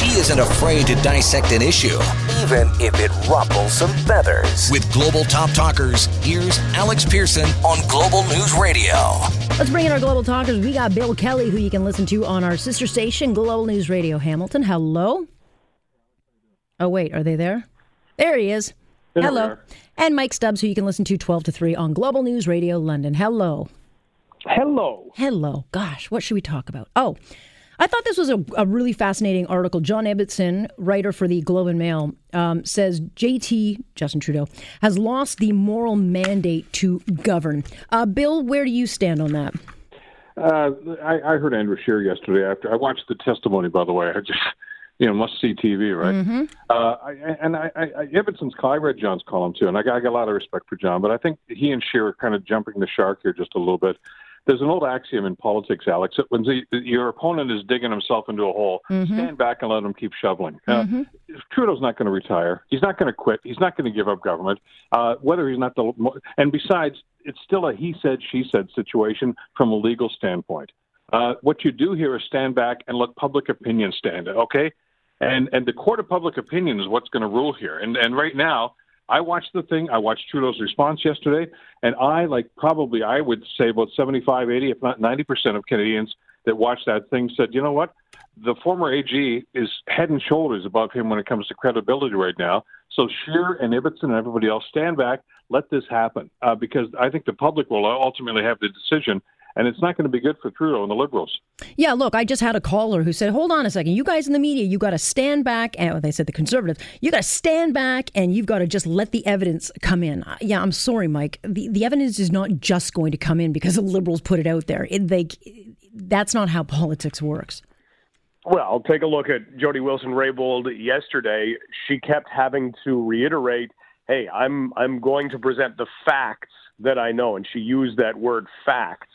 She isn't afraid to dissect an issue, even if it ruffles some feathers. With Global Top Talkers, here's Alex Pearson on Global News Radio. Let's bring in our Global Talkers. We got Bill Kelly, who you can listen to on our sister station, Global News Radio Hamilton. Hello. Oh, wait, are they there? There he is. There Hello. we. And Mike Stubbs, who you can listen to 12 to 3 on Global News Radio London. Hello. Hello. Hello. Gosh, what should we talk about? Oh, I thought this was a, a really fascinating article. John Ibbitson, writer for the Globe and Mail, um, says JT, Justin Trudeau, has lost the moral mandate to govern. Uh, Bill, where do you stand on that? Uh, I, I heard Andrew Scheer yesterday after I watched the testimony. By the way, I just you know must see TV, right? Uh, I, and I, I, I Ibbitson's call. I read John's column too, and I got, I got a lot of respect for John, but I think he and Scheer are kind of jumping the shark here just a little bit. There's an old axiom in politics, Alex. That when the, your opponent is digging himself into a hole, stand back and let him keep shoveling. Uh, Trudeau's not going to retire. He's not going to quit. He's not going to give up government. Uh, whether he's not the and besides, it's still a he said she said situation from a legal standpoint. Uh, what you do here is stand back and let public opinion stand. Okay, and and the court of public opinion is what's going to rule here. And and right now, I watched the thing. I watched Trudeau's response yesterday, and I like probably I would say about 75, 80, if not 90 percent of Canadians that watched that thing said, you know what, the former AG is head and shoulders above him when it comes to credibility right now. So Scheer and Ibbitson and everybody else stand back, let this happen, uh, because I think the public will ultimately have the decision. And it's not going to be good for Trudeau and the Liberals. Yeah, look, I just had a caller who said, "Hold on a second, you guys in the media, you got to stand back." And well, they said the conservatives, you got to stand back and you've got to just let the evidence come in. Uh, Yeah, I'm sorry, Mike. The the evidence is not just going to come in because the liberals put it out there. It, they, that's not how politics works. Well, take a look at Jody Wilson Raybould yesterday. She kept having to reiterate, "Hey, I'm I'm going to present the facts that I know," and she used that word "facts,"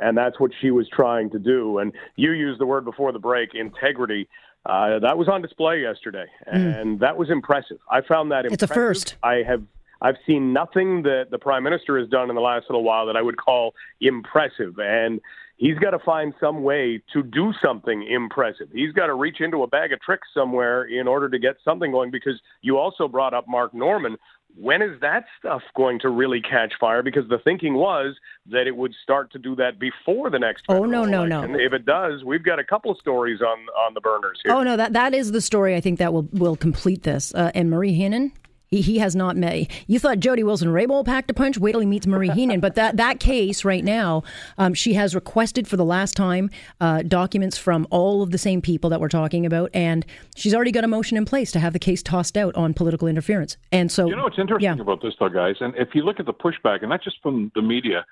and that's what she was trying to do. And you used the word before the break, integrity. Uh, that was on display yesterday, and that was impressive. I found that It's a impressive. first. I have I've seen nothing that the prime minister has done in the last little while that I would call impressive, and he's got to find some way to do something impressive. He's got to reach into a bag of tricks somewhere in order to get something going. Because you also brought up Mark Norman. When is that stuff going to really catch fire? Because the thinking was that it would start to do that before the next. Oh, no, no, no. election. If it does, we've got a couple of stories on on the burners here. Oh no, that that is the story. I think that will will complete this. Uh, and Marie Henein. He, he has not met. You thought Jody Wilson Raybould packed a punch. Wait till he meets Marie Henein. But that, that case right now, um, she has requested for the last time uh, documents from all of the same people that we're talking about, and she's already got a motion in place to have the case tossed out on political interference. And so, You know what's interesting Yeah. about this, though, guys, and if you look at the pushback, and not just from the media,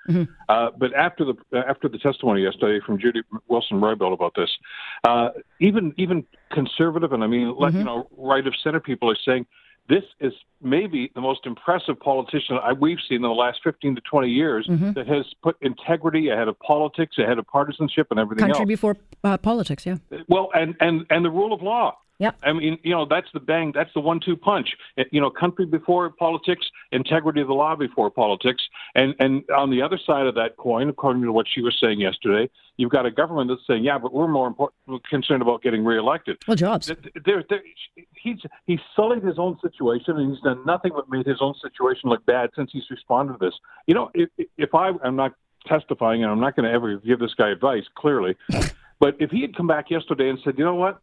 uh, but after the after the testimony yesterday from Judy Wilson Raybould about this, uh, even even conservative and I mean, like, you know, right of center people are saying this is maybe the most impressive politician I, we've seen in the last 15 to 20 years that has put integrity ahead of politics, ahead of partisanship, and everything country else. before uh, politics. Yeah. Well, and and and the rule of law. Yep. I mean, you know, that's the bang. That's the one-two punch. Uh, You know, country before politics, integrity of the law before politics, and and on the other side of that coin, according to what she was saying yesterday, you've got a government that's saying, yeah, but we're more important, we're concerned about getting reelected. Well, jobs. There, there, he's he's sullied his own situation, and he's done nothing but made his own situation look bad since he's responded to this. You know, if if I am not testifying, and I'm not going to ever give this guy advice, clearly, but if he had come back yesterday and said, you know what,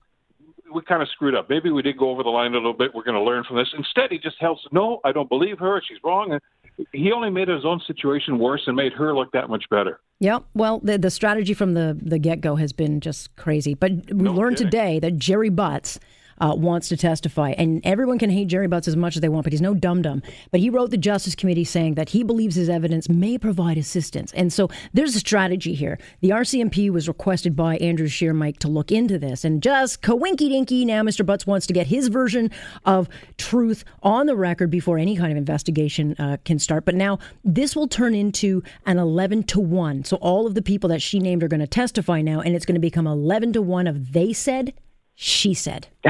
we kind of screwed up. Maybe we did go over the line a little bit. We're going to learn from this. Instead, he just held, no, I don't believe her. She's wrong. And he only made his own situation worse and made her look that much better. Yeah, well, the the strategy from the the get go has been just crazy. But we No learned kidding. today that Gerry Butts uh, wants to testify, and everyone can hate Gerry Butts as much as they want, but he's no dum dum. But he wrote the Justice Committee saying that he believes his evidence may provide assistance, and so there's a strategy here. The RCMP was requested by Andrew Scheer Mike to look into this, and just coinky dinky. Now, Mr. Butts wants to get his version of truth on the record before any kind of investigation uh, can start. But now this will turn into an 11 to 1. So all of the people that she named are going to testify now, and it's going to become 11 to 1 of they said, she said.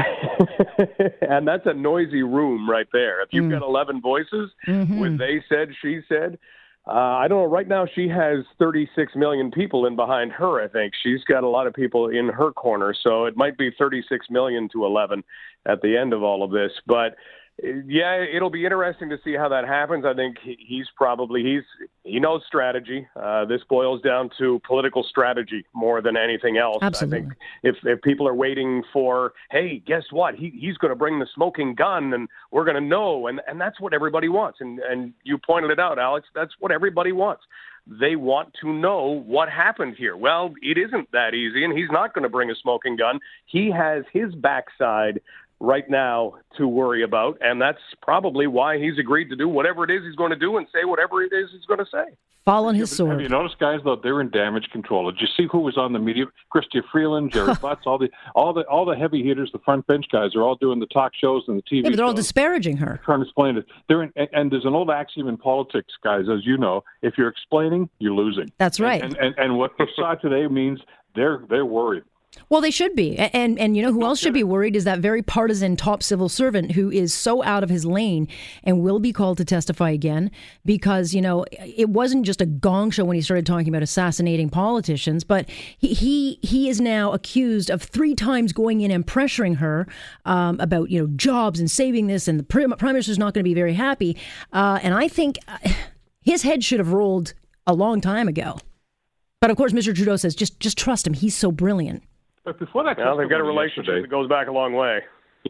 and that's a noisy room right there. If you've got 11 voices Mm-hmm. with they said, she said, uh, I don't know. Right now, she has 36 million people in behind her. I think she's got a lot of people in her corner, so it might be 36 million to 11 at the end of all of this. But yeah, it'll be interesting to see how that happens. I think he's probably he's he knows strategy. Uh, this boils down to political strategy more than anything else. Absolutely. I think if if people are waiting for, hey, guess what? He he's going to bring the smoking gun, and we're going to know, and and that's what everybody wants. And and you pointed it out, Alex. That's what everybody wants. They want to know what happened here. Well, it isn't that easy, and he's not going to bring a smoking gun. He has his backside right now to worry about, and that's probably why he's agreed to do whatever it is he's going to do and say whatever it is he's going to say. Fall on his sword. Have you noticed, guys? Though they're in damage control. Did you see who was on the media? Chrystia Freeland, Gerry Butts, all the all the all the heavy hitters, the front bench guys are all doing the talk shows and the TV. Yeah, but they're all disparaging her. Trying to explain it. They're in, and there's an old axiom in politics, guys, as you know. If you're explaining, you're losing. That's right. And and, and what we saw today means they're they're worried. Well, they should be. And and you know who else should be worried is that very partisan top civil servant who is so out of his lane and will be called to testify again because, you know, it wasn't just a gong show when he started talking about assassinating politicians, but he he, he is now accused of three times going in and pressuring her um, about, you know, jobs and saving this and the prime minister's not going to be very happy. Uh, and I think uh, his head should have rolled a long time ago. But of course, Mr. Trudeau says just just trust him. He's so brilliant. But before that, well, they've got a relationship yesterday, that goes back a long way.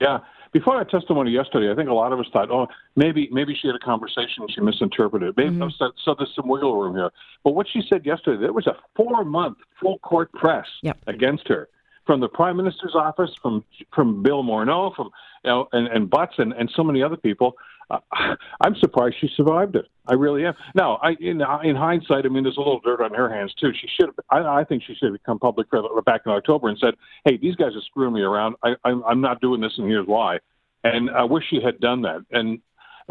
Yeah. Before that testimony yesterday, I think a lot of us thought, oh, maybe maybe she had a conversation and she misinterpreted. Maybe mm-hmm. so, so there's some wiggle room here. But what she said yesterday, there was a four month full court press yep. against her from the prime minister's office, from from Bill Morneau, from you know, and, and Butts and, and so many other people. I'm surprised she survived it. I really am. Now, I, in, in hindsight, I mean, there's a little dirt on her hands too. She should. I, I think she should have come public back in October and said, "Hey, these guys are screwing me around. I, I'm, I'm not doing this, and here's why." And I wish she had done that. And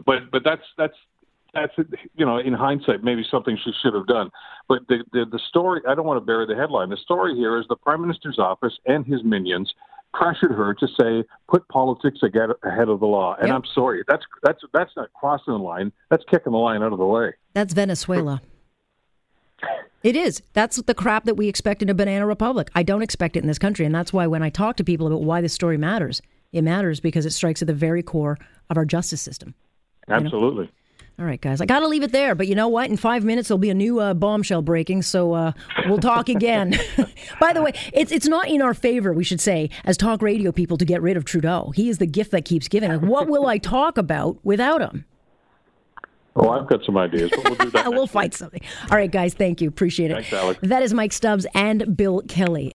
but but that's that's that's you know in hindsight maybe something she should have done. But the, the the story I don't want to bury the headline. The story here is the prime minister's office and his minions pressured her to say put politics ahead of the law. And yep. I'm sorry, that's that's that's not crossing the line. That's kicking the line out of the way. That's Venezuela. It is. That's the crap that we expect in a banana republic. I don't expect it in this country, and that's why when I talk to people about why this story matters, it matters because it strikes at the very core of our justice system. Absolutely. You know? All right, guys. I got to leave it there, but you know what? In five minutes, there'll be a new uh, bombshell breaking, so uh, we'll talk again. By the way, it's it's not in our favor, we should say, as talk radio people, to get rid of Trudeau. He is the gift that keeps giving. Like, what will I talk about without him? Oh, I've got some ideas, but we'll do that. we'll fight something. All right, guys. Thank you. Appreciate it. Thanks, Alex. That is Mike Stubbs and Bill Kelly.